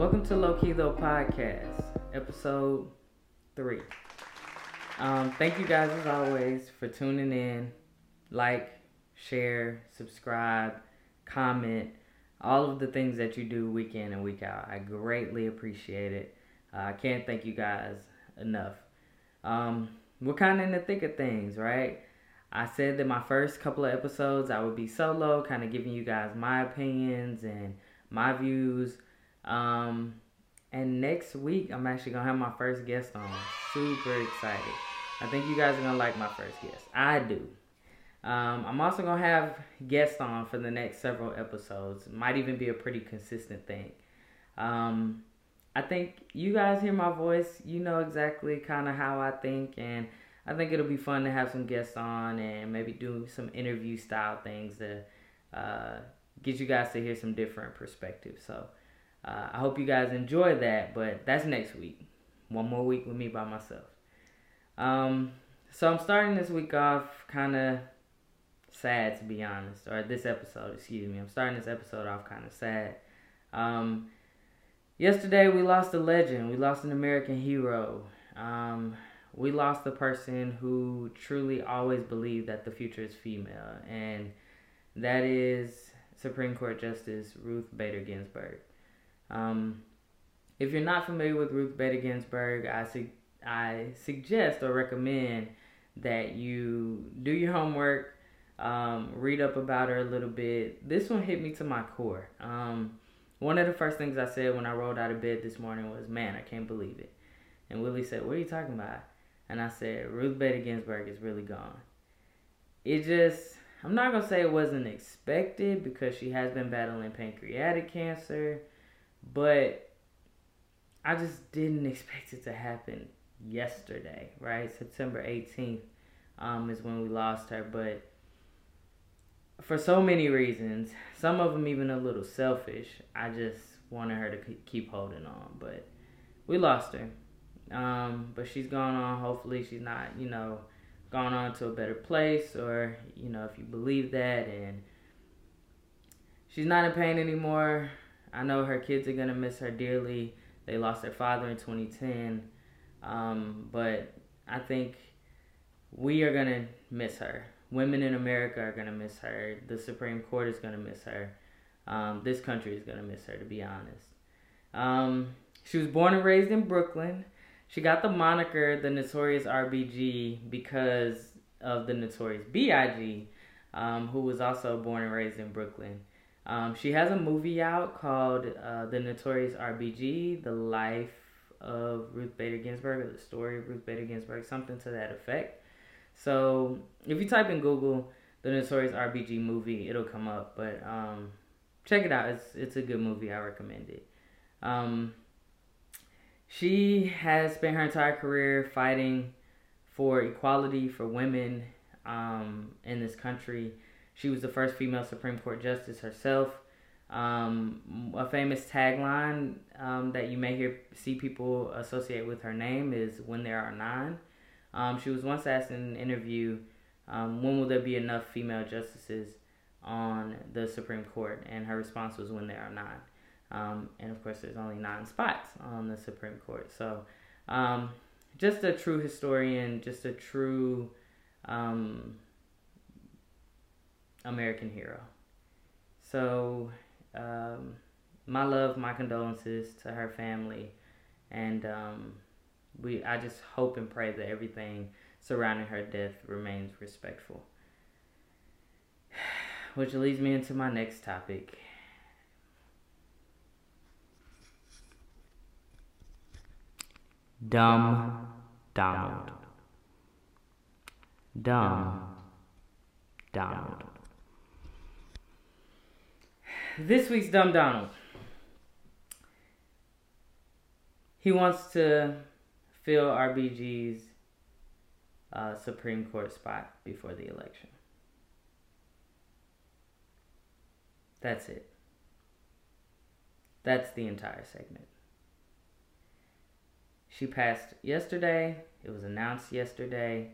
Welcome to LowKi Tho Podcast, episode three. Um, thank you guys as always for tuning in. Like, share, subscribe, comment, all of the things that you do week in and week out. I greatly appreciate it. Uh, I can't thank you guys enough. Um, we're kind of in the thick of things, right? I said that my first couple of episodes I would be solo, kind of giving you guys my opinions and my views. Um, and next week I'm actually gonna have my first guest on. Super excited. I think you guys are gonna like my first guest. I do. Um, I'm also gonna have guests on for the next several episodes. Might even be a pretty consistent thing. Um, I think you guys hear my voice. You know exactly kind of how I think, and I think it'll be fun to have some guests on and maybe do some interview style things to uh, get you guys to hear some different perspectives. So uh, I hope you guys enjoy that. But that's next week. One more week with me by myself. Um, so I'm starting this week off kind of sad to be honest, or this episode, excuse me. I'm starting this episode off kind of sad. Um, yesterday we lost a legend. We lost an American hero. Um, we lost the person who truly always believed that the future is female, and that is Supreme Court Justice Ruth Bader Ginsburg. Um, if you're not familiar with Ruth Bader Ginsburg, I su- I suggest or recommend that you do your homework, um, read up about her a little bit. This one hit me to my core. Um, one of the first things I said when I rolled out of bed this morning was, "Man, I can't believe it." And Willie said, "What are you talking about?" And I said, "Ruth Bader Ginsburg is really gone." It just, I'm not gonna say it wasn't expected because she has been battling pancreatic cancer, but I just didn't expect it to happen yesterday, right? September 18th um, is when we lost her, but for so many reasons, some of them even a little selfish, I just wanted her to keep holding on, but we lost her. Um, but she's gone on. Hopefully, she's not, you know, gone on to a better place, or you know, if you believe that, and she's not in pain anymore. I know her kids are gonna miss her dearly. They lost their father in 2010, um, but I think we are gonna miss her. Women in America are gonna miss her. The Supreme Court is gonna miss her. Um, this country is gonna miss her, to be honest. Um, she was born and raised in Brooklyn. She got the moniker the Notorious RBG because of the Notorious B.I.G., um, who was also born and raised in Brooklyn. Um, she has a movie out called uh, The Notorious RBG, The Life of Ruth Bader Ginsburg, or The Story of Ruth Bader Ginsburg, something to that effect. So if you type in Google The Notorious RBG movie, it'll come up. But um, check it out. It's, it's a good movie. I recommend it. Um, she has spent her entire career fighting for equality for women um, in this country. She was the first female Supreme Court justice herself. Um, a famous tagline um, that you may hear see people associate with her name is "When there are nine. Um, she was once asked in an interview, um, "When will there be enough female justices on the Supreme Court?" And her response was, "When there are nine. Um, and of course, there's only nine spots on the Supreme Court. So, um, just a true historian, just a true um, American hero. So, um, my love, my condolences to her family, and um, we. I just hope and pray that everything surrounding her death remains respectful. Which leads me into my next topic Dumb Donald. Dumb Donald. This week's Dumb Donald. He wants to fill RBG's uh, Supreme Court spot before the election. That's it. That's the entire segment. She passed yesterday. It was announced yesterday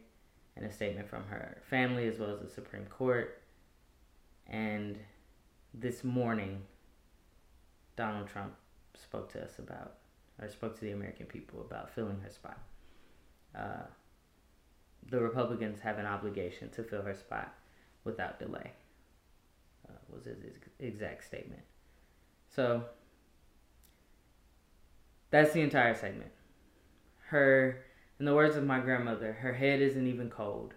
in a statement from her family as well as the Supreme Court. And this morning, Donald Trump spoke to us about, or spoke to the American people about filling her spot. Uh, the Republicans have an obligation to fill her spot without delay. Uh, was his exact statement. So that's the entire segment. Her, in the words of my grandmother, her head isn't even cold,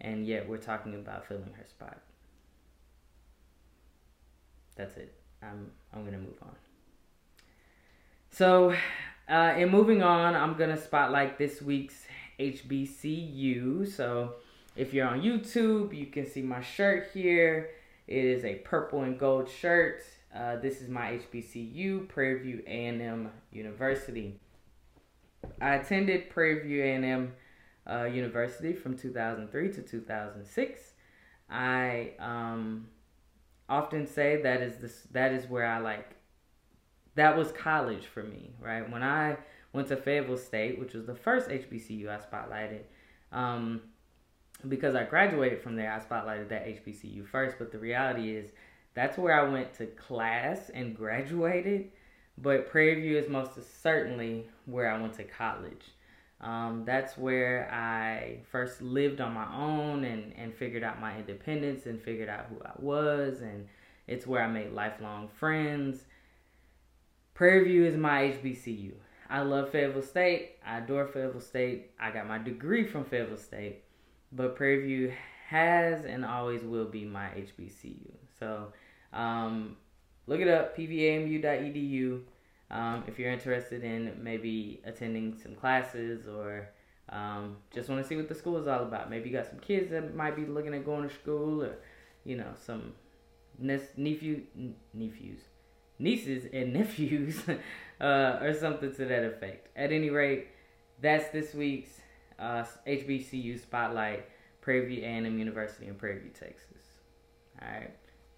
and yet we're talking about filling her spot. That's it. I'm I'm gonna move on. So, uh, in moving on, I'm gonna spotlight this week's HBCU. So, if you're on YouTube, you can see my shirt here. It is a purple and gold shirt. Uh, this is my HBCU, Prairie View A&M University. I attended Prairie View A&M uh, University from 2003 to 2006. I um, often say that is this that is where I like that was college for me, right? When I went to Fayetteville State, which was the first HBCU I spotlighted, um, because I graduated from there, I spotlighted that HBCU first. But the reality is, that's where I went to class and graduated. But Prairie View is most certainly where I went to college. Um, that's where I first lived on my own and, and figured out my independence and figured out who I was. And it's where I made lifelong friends. Prairie View is my HBCU. I love Fayetteville State. I adore Fayetteville State. I got my degree from Fayetteville State. But Prairie View has and always will be my HBCU. So um, look it up, pvamu.edu. Um, if you're interested in maybe attending some classes or um, just want to see what the school is all about. Maybe you got some kids that might be looking at going to school or, you know, some nephew, nephews, nieces and nephews uh, or something to that effect. At any rate, that's this week's uh, HBCU Spotlight, Prairie View A&M University in Prairie View, Texas. All right,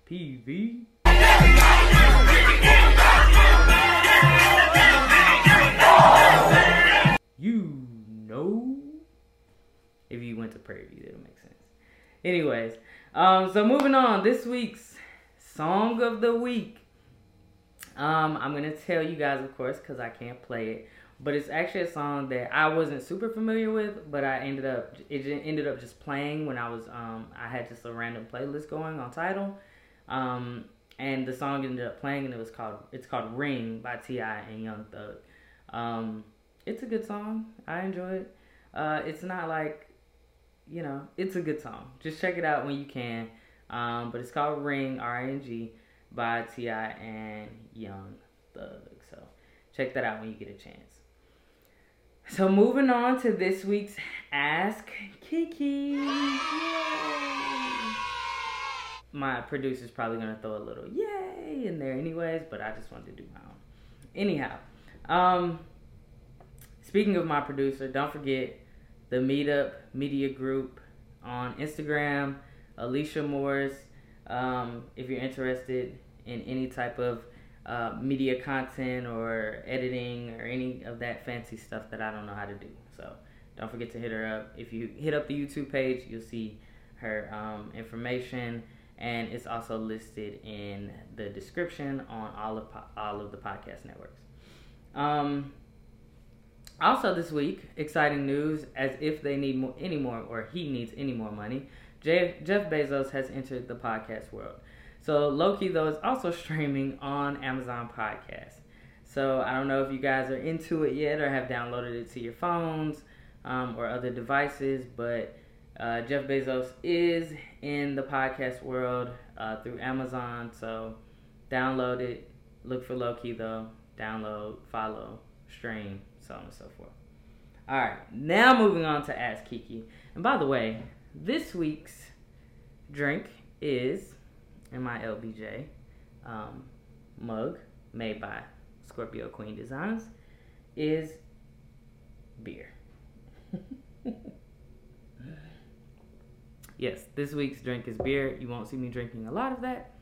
PV. You know, if you went to Prairie View, it'll make sense. Anyways, um, so moving on, this week's song of the week. Um, I'm gonna tell you guys, of course, because I can't play it, but it's actually a song that I wasn't super familiar with, but I ended up it ended up just playing when I was um I had just a random playlist going on title. um, and the song ended up playing, and it was called it's called Ring by T.I. and Young Thug. Um, it's a good song. I enjoy it. Uh, it's not like, you know, it's a good song. Just check it out when you can. Um, but it's called Ring, R I N G, by T.I. and Young Thug. So check that out when you get a chance. So moving on to this week's Ask Ki-Ki. Yay! My producer's probably gonna throw a little yay in there anyways, but I just wanted to do my own. Anyhow, um, speaking of my producer, don't forget the Meetup Media Group on Instagram, Alicia Morris. Um, if you're interested in any type of uh, media content or editing or any of that fancy stuff that I don't know how to do. So don't forget to hit her up. If you hit up the YouTube page, you'll see her um, information, and it's also listed in the description on all of po- all of the podcast networks. Um, also, this week, exciting news as if they need more, any more, or he needs any more money. Jeff, Jeff Bezos has entered the podcast world. So, Loki, though, is also streaming on Amazon Podcast. So, I don't know if you guys are into it yet or have downloaded it to your phones um, or other devices, but uh, Jeff Bezos is in the podcast world uh, through Amazon. So, download it. Look for Loki, though. Download, follow, stream so on and so forth. All right, now moving on to Ask Ki-Ki. And by the way, this week's drink is in my LBJ um, mug made by Scorpio Queen Designs is beer. yes, this week's drink is beer. You won't see me drinking a lot of that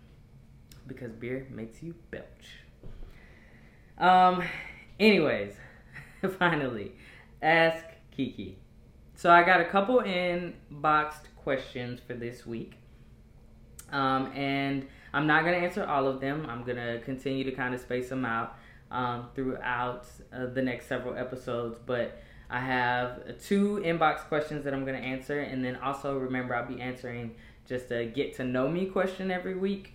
because beer makes you belch. Um, anyways, finally, ask Ki-Ki. So I got a couple inboxed questions for this week. Um, and I'm not going to answer all of them. I'm going to continue to kind of space them out. um, throughout uh, the next several episodes. But I have two inbox questions that I'm going to answer, and then also remember I'll be answering just a get to know me question every week.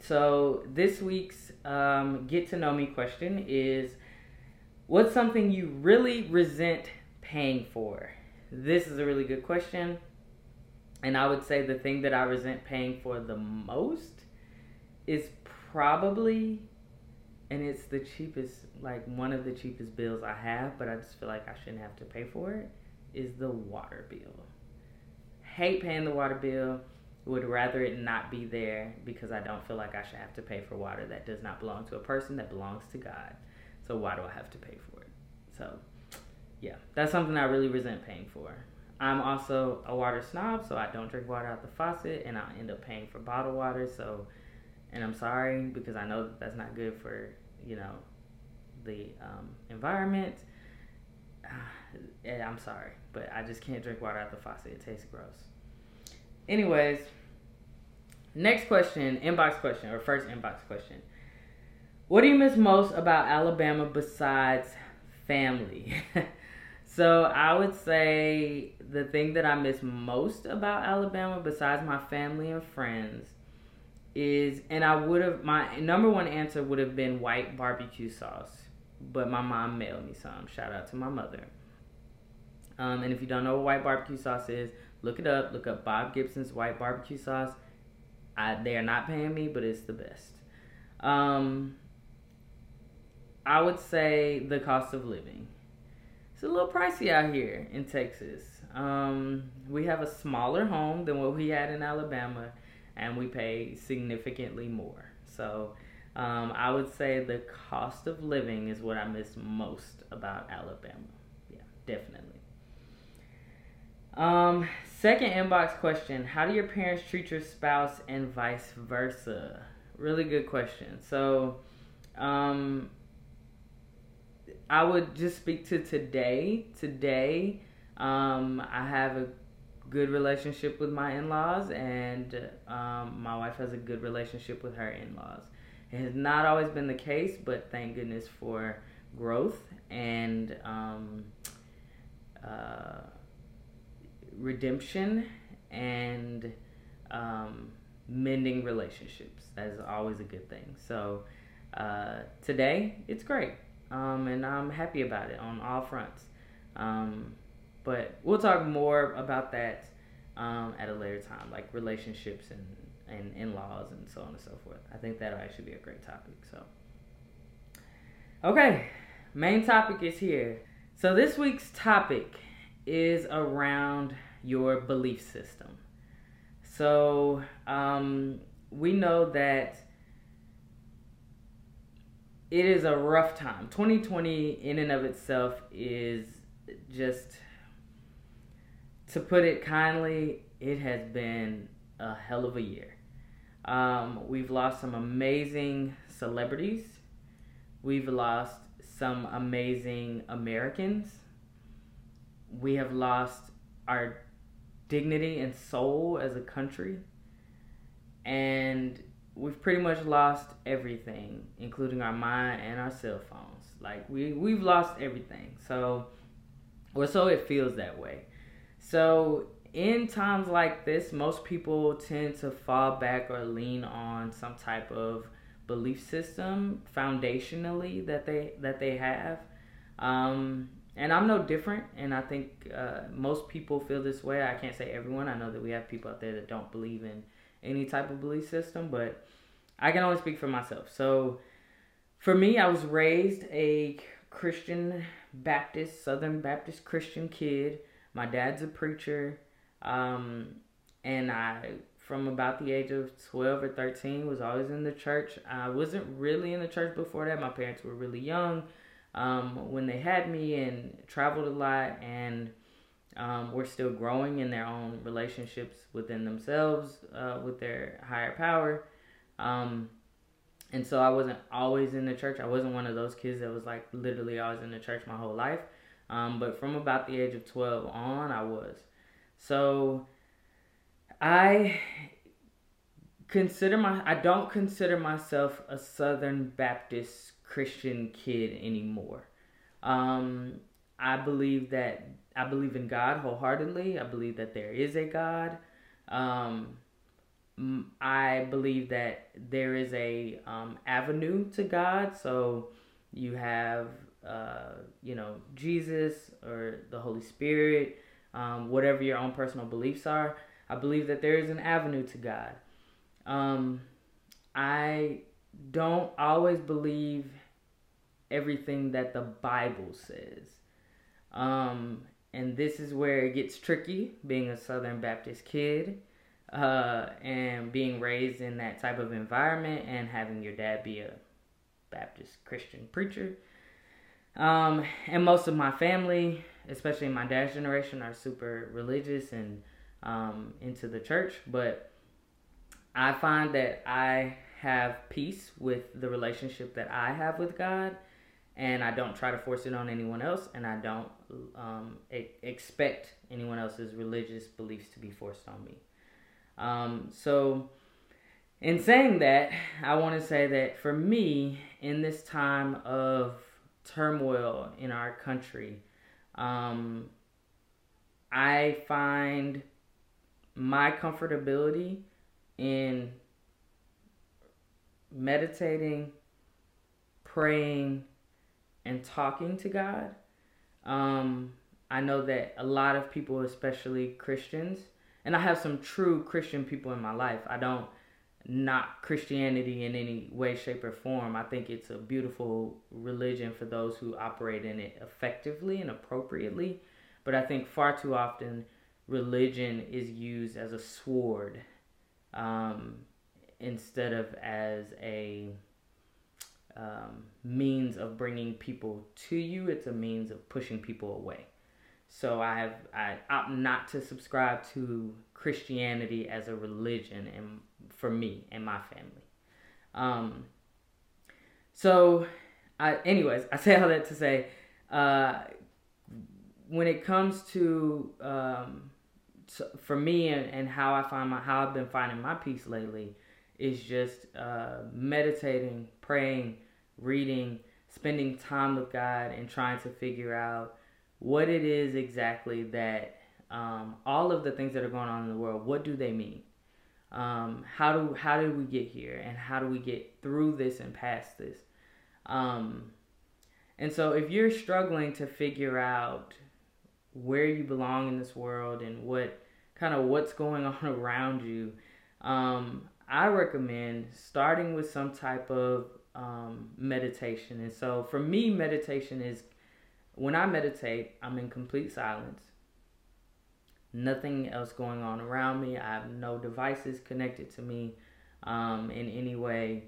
So this week's um, get to know me question is What's something you really resent paying for? This is a really good question. And I would say the thing that I resent paying for the most is probably, and it's the cheapest, like one of the cheapest bills I have, but I just feel like I shouldn't have to pay for it, is the water bill. Hate paying the water bill. Would rather it not be there because I don't feel like I should have to pay for water that does not belong to a person that belongs to God. So why do I have to pay for it? So, yeah, that's something I really resent paying for. I'm also a water snob, so I don't drink water out the faucet, and I end up paying for bottled water. So, and I'm sorry because I know that that's not good for you know the um, environment. yeah, I'm sorry, but I just can't drink water out the faucet. It tastes gross. Anyways, next question, inbox question, or first inbox question. What do you miss most about Alabama besides family? so I would say the thing that I miss most about Alabama, besides my family and friends, is and I would have my number one answer would have been white barbecue sauce, but my mom mailed me some. Shout out to my mother. Um, and if you don't know what white barbecue sauce is, look it up. Look up Bob Gibson's white barbecue sauce. I, they are not paying me, but it's the best. Um, I would say the cost of living. It's a little pricey out here in Texas. Um, we have a smaller home than what we had in Alabama, and we pay significantly more. So um, I would say the cost of living is what I miss most about Alabama. Yeah, definitely. Um, second inbox question How do your parents treat your spouse and vice versa? Really good question. So, um, I would just speak to today. Today, um, I have a good relationship with my in-laws, and um, my wife has a good relationship with her in-laws. It has not always been the case, but thank goodness for growth and um, uh, redemption and um, mending relationships. That is always a good thing. So uh, today, it's great um, and I'm happy about it on all fronts. Um, but we'll talk more about that um, at a later time, like relationships and, and in laws and so on and so forth. I think that'll actually be a great topic. So, okay, main topic is here. So, this week's topic is around your belief system. So, um, we know that it is a rough time. 2020 in and of itself is just to put it kindly, it has been a hell of a year. Um, we've lost some amazing celebrities. We've lost some amazing Americans. We have lost our dignity and soul as a country. And we've pretty much lost everything, including our mind and our cell phones. Like we we've lost everything. So or so it feels that way. So in times like this, most people tend to fall back or lean on some type of belief system foundationally that they that they have. Um, and I'm no different, and I think uh, most people feel this way. I can't say everyone. I know that we have people out there that don't believe in any type of belief system, but I can only speak for myself. So for me, I was raised a Christian Baptist, Southern Baptist Christian kid. My dad's a preacher. Um, and I, from about the age of 12 or 13, was always in the church. I wasn't really in the church before that. My parents were really young um, when they had me and traveled a lot and um, were still growing in their own relationships within themselves uh, with their higher power. Um, and so I wasn't always in the church. I wasn't one of those kids that was like literally always in the church my whole life. Um, but from about the age of 12 on, I was. So I consider my I don't consider myself a Southern Baptist Christian kid anymore. Um, I believe that I believe in God wholeheartedly. I believe that there is a God. Um, I believe that there is a um, avenue to God. So you have, uh, you know, Jesus or the Holy Spirit, um, whatever your own personal beliefs are. I believe that there is an avenue to God. Um, I don't always believe everything that the Bible says. Um, and this is where it gets tricky being a Southern Baptist kid uh, and being raised in that type of environment and having your dad be a Baptist Christian preacher. Um, and most of my family, especially my dad's generation, are super religious and um, into the church. But I find that I have peace with the relationship that I have with God, and I don't try to force it on anyone else, and I don't um, e- expect anyone else's religious beliefs to be forced on me. Um, so, in saying that, I want to say that for me, in this time of turmoil in our country, um, I find my comfortability in meditating, praying, and talking to God. Um, I know that a lot of people, especially Christians, and I have some true Christian people in my life. I don't knock Christianity in any way, shape, or form. I think it's a beautiful religion for those who operate in it effectively and appropriately. But I think far too often religion is used as a sword um, instead of as a um, means of bringing people to you. It's a means of pushing people away. So I have I opt not to subscribe to Christianity as a religion, and for me and my family. Um, so, I, anyways, I say all that to say, uh, when it comes to, um, to for me and, and how I find my how I've been finding my peace lately is just uh, meditating, praying, reading, spending time with God, and trying to figure out what it is exactly that um, all of the things that are going on in the world, what do they mean? Um, how do how did we get here, and how do we get through this and past this? Um, and so, if you're struggling to figure out where you belong in this world and what kind of what's going on around you, um, I recommend starting with some type of um, meditation. And so, for me, meditation is when I meditate, I'm in complete silence. Nothing else going on around me. I have no devices connected to me um, in any way.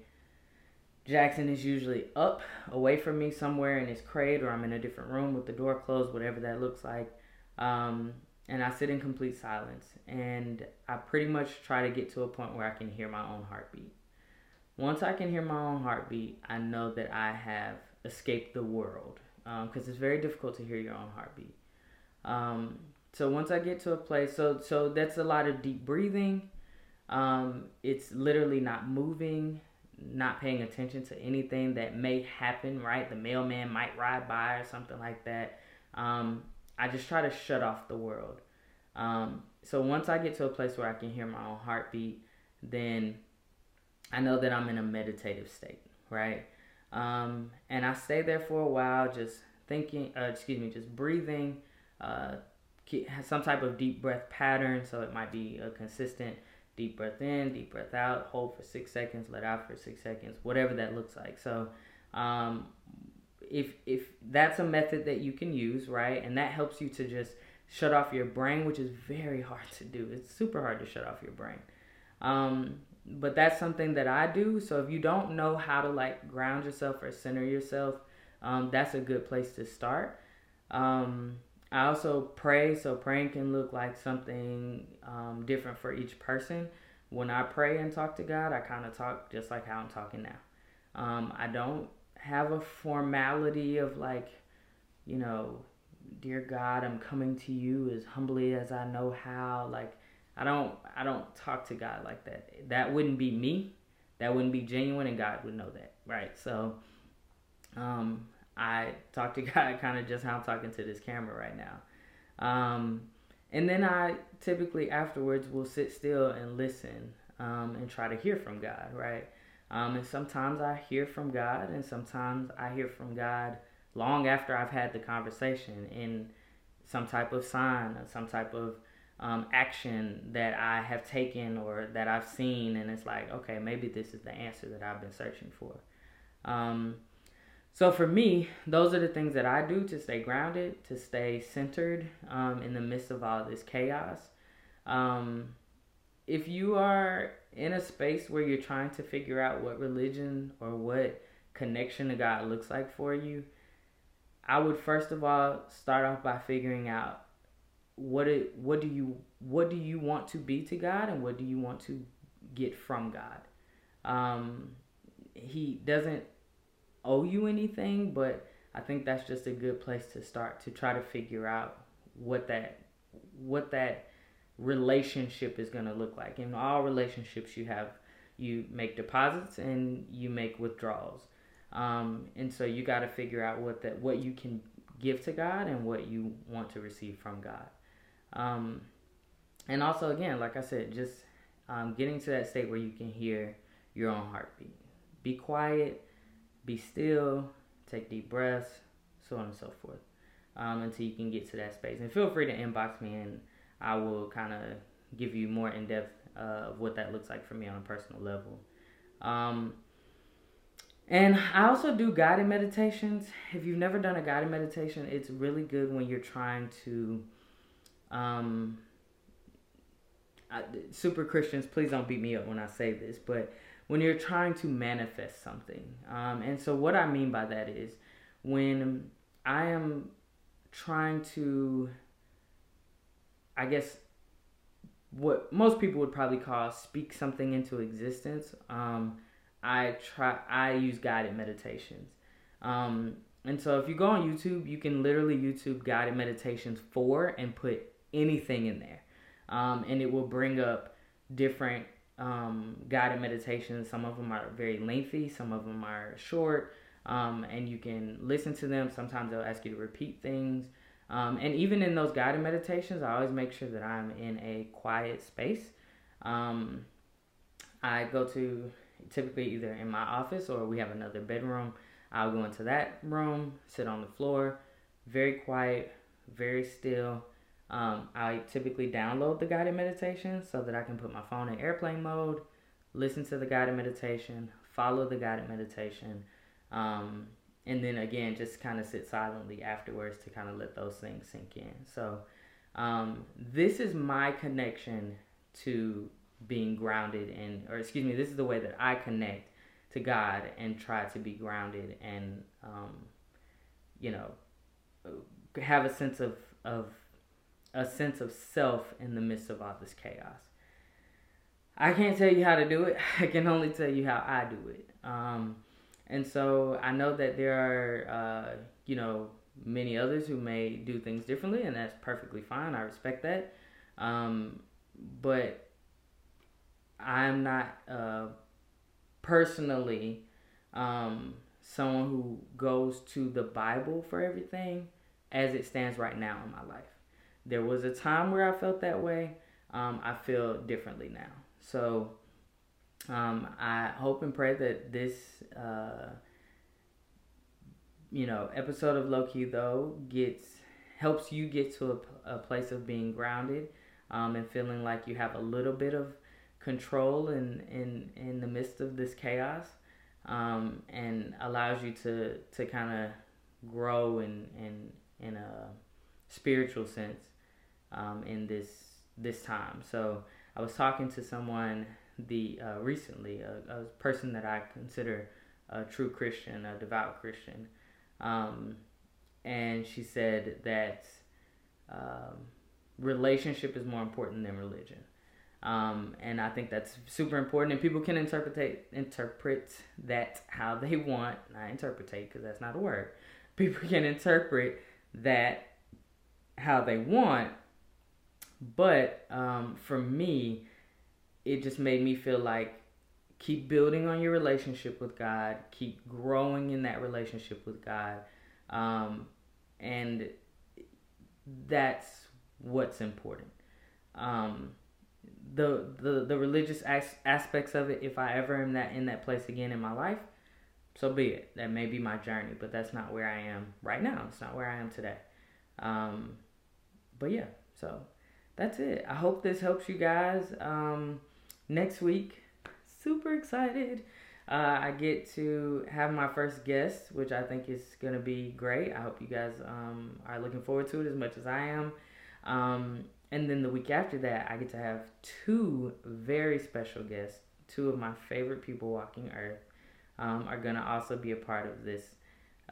Jackson is usually up away from me somewhere in his crate, or I'm in a different room with the door closed, whatever that looks like. Um, and I sit in complete silence. And I pretty much try to get to a point where I can hear my own heartbeat. Once I can hear my own heartbeat, I know that I have escaped the world because um, it's very difficult to hear your own heartbeat. Um, so once I get to a place, so so that's a lot of deep breathing. Um, it's literally not moving, not paying attention to anything that may happen. Right, the mailman might ride by or something like that. Um, I just try to shut off the world. Um, so once I get to a place where I can hear my own heartbeat, then I know that I'm in a meditative state, right? Um, and I stay there for a while, just thinking, uh, excuse me, just breathing, uh, some type of deep breath pattern. So it might be a consistent deep breath in, deep breath out, hold for six seconds, let out for six seconds, whatever that looks like. So, um, if if that's a method that you can use, right, and that helps you to just shut off your brain, which is very hard to do. It's super hard to shut off your brain. Um, but that's something that I do. So if you don't know how to like ground yourself or center yourself, um, that's a good place to start. Um, I also pray. So praying can look like something um, different for each person. When I pray and talk to God, I kind of talk just like how I'm talking now. Um, I don't have a formality of like, you know, dear God, I'm coming to you as humbly as I know how. Like, I don't I don't talk to God like that. That wouldn't be me. That wouldn't be genuine and God would know that, right? So um, I talk to God kind of just how I'm talking to this camera right now. Um, and then I typically afterwards will sit still and listen um, and try to hear from God, right? Um, and sometimes I hear from God, and sometimes I hear from God long after I've had the conversation in some type of sign or some type of um, action that I have taken or that I've seen, and it's like, okay, maybe this is the answer that I've been searching for. Um, so for me, those are the things that I do to stay grounded, to stay centered um, in the midst of all this chaos. Um, if you are in a space where you're trying to figure out what religion or what connection to God looks like for you, I would first of all start off by figuring out what it what do you what do you want to be to God and what do you want to get from God. Um, he doesn't owe you anything, but I think that's just a good place to start to try to figure out what that what that relationship is going to look like. In all relationships, you have you make deposits and you make withdrawals, um, and so you got to figure out what that what you can give to God and what you want to receive from God. Um, and also, again, like I said, just um, getting to that state where you can hear your own heartbeat. Be quiet be still, take deep breaths, so on and so forth, um, until you can get to that space. And feel free to inbox me, and I will kind of give you more in depth uh, of what that looks like for me on a personal level. Um, and I also do guided meditations. If you've never done a guided meditation, it's really good when you're trying to. Um, I, super Christians, please don't beat me up when I say this, but when you're trying to manifest something. Um, and so, what I mean by that is when I am trying to, I guess, what most people would probably call speak something into existence. Um, I try. I use guided meditations. Um, and so, if you go on YouTube, you can literally YouTube guided meditations for and put anything in there, um, and it will bring up different um, guided meditations. Some of them are very lengthy, some of them are short, um, and you can listen to them. Sometimes they'll ask you to repeat things. Um, and even in those guided meditations, I always make sure that I'm in a quiet space. Um, I go to typically either in my office or we have another bedroom. I'll go into that room, sit on the floor, very quiet, very still um, I typically download the guided meditation so that I can put my phone in airplane mode, listen to the guided meditation, follow the guided meditation, um, and then again just kind of sit silently afterwards to kind of let those things sink in. So um, this is my connection to being grounded and or excuse me this is the way that i connect to god and try to be grounded and um, you know have a sense of of a sense of self in the midst of all this chaos. I can't tell you how to do it. I can only tell you how I do it. Um, and so I know that there are, uh, you know, many others who may do things differently, and that's perfectly fine. I respect that. Um, but I'm not uh, personally um, someone who goes to the Bible for everything as it stands right now in my life. There was a time where I felt that way. Um, I feel differently now. So um, I hope and pray that this, uh, you know, episode of LowKi Tho gets helps you get to a, a place of being grounded um, and feeling like you have a little bit of control in in in the midst of this chaos, um, and allows you to to kind of grow in in in a spiritual sense um, in this this time. So I was talking to someone the uh, recently, a, a, person that I consider a true Christian, a devout Christian, um, and she said that um, relationship is more important than religion. Um, and I think that's super important, and people can interpret interpret that how they want. Not interpretate because that's not a word. People can interpret that how they want, but um, for me, it just made me feel like keep building on your relationship with God, keep growing in that relationship with God. Um, and that's what's important. Um, the, the the religious as- aspects of it, if I ever am that in that place again in my life, so be it. That may be my journey, but that's not where I am right now. It's not where I am today. Um, but yeah, so that's it. I hope this helps you guys. Um, next week, super excited. Uh, I get to have my first guest, which I think is going to be great. I hope you guys um, are looking forward to it as much as I am. Um, and then the week after that, I get to have two very special guests. Two of my favorite people walking Earth um, are going to also be a part of this,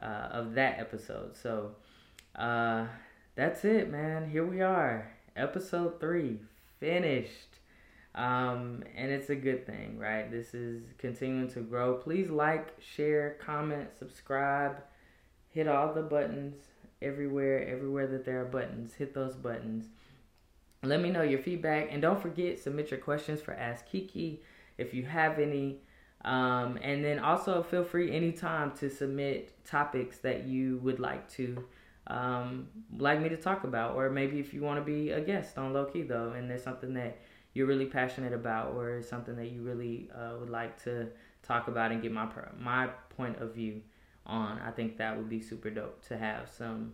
uh, of that episode. So uh, that's it, man. Here we are, episode three, finished. Um, and it's a good thing, right? This is continuing to grow. Please like, share, comment, subscribe, hit all the buttons everywhere, everywhere that there are buttons. Hit those buttons. Let me know your feedback, and don't forget submit your questions for Ask Ki-Ki if you have any. Um, and then also feel free anytime to submit topics that you would like to um, like me to talk about, or maybe if you want to be a guest on LowKi Tho, and there's something that you're really passionate about or something that you really uh, would like to talk about and get my my point of view on, I think that would be super dope to have some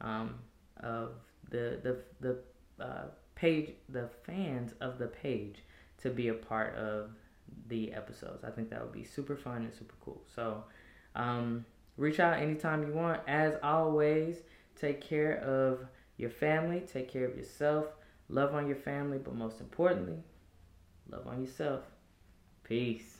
um, of the the the uh, page the fans of the page to be a part of the episodes. I think that would be super fun and super cool. So um, reach out anytime you want. As always, take care of your family, take care of yourself. Love on your family, but most importantly, love on yourself. Peace.